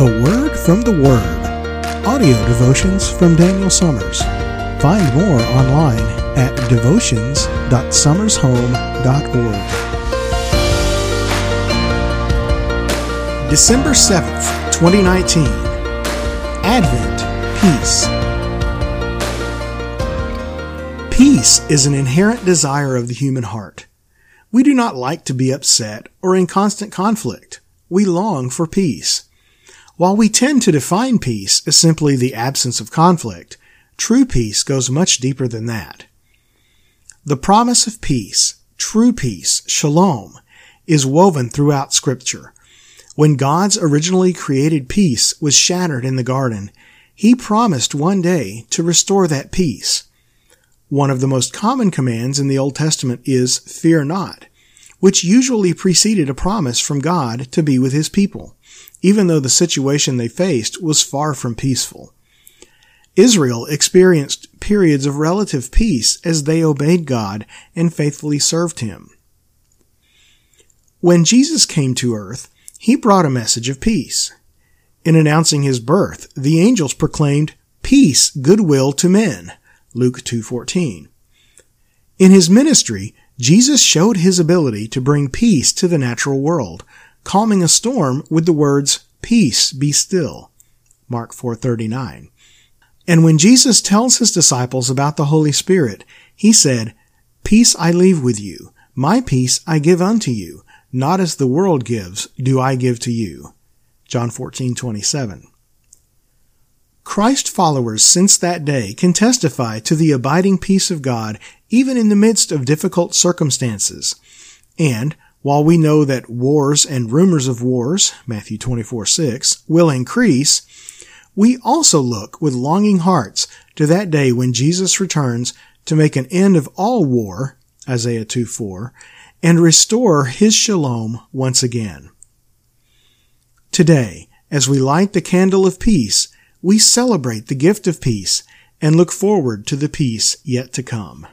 A Word from the Word. Audio devotions from Daniel Summers. Find more online at devotions.summershome.org. December 7th, 2019. Advent Peace. Peace is an inherent desire of the human heart. We do not like to be upset or in constant conflict. We long for peace. While we tend to define peace as simply the absence of conflict, true peace goes much deeper than that. The promise of peace, true peace, shalom, is woven throughout scripture. When God's originally created peace was shattered in the garden, he promised one day to restore that peace. One of the most common commands in the Old Testament is fear not, which usually preceded a promise from God to be with his people even though the situation they faced was far from peaceful. Israel experienced periods of relative peace as they obeyed God and faithfully served Him. When Jesus came to earth, He brought a message of peace. In announcing His birth, the angels proclaimed, Peace, goodwill to men. Luke 2.14. In His ministry, Jesus showed His ability to bring peace to the natural world, calming a storm with the words, Peace, be still. Mark 4:39. And when Jesus tells his disciples about the Holy Spirit, he said, Peace I leave with you, my peace I give unto you, not as the world gives, do I give to you. John 14:27. Christ followers since that day can testify to the abiding peace of God even in the midst of difficult circumstances. And while we know that wars and rumors of wars, Matthew 24, 6, will increase, we also look with longing hearts to that day when Jesus returns to make an end of all war, Isaiah 2, 4, and restore his shalom once again. Today, as we light the candle of peace, we celebrate the gift of peace and look forward to the peace yet to come.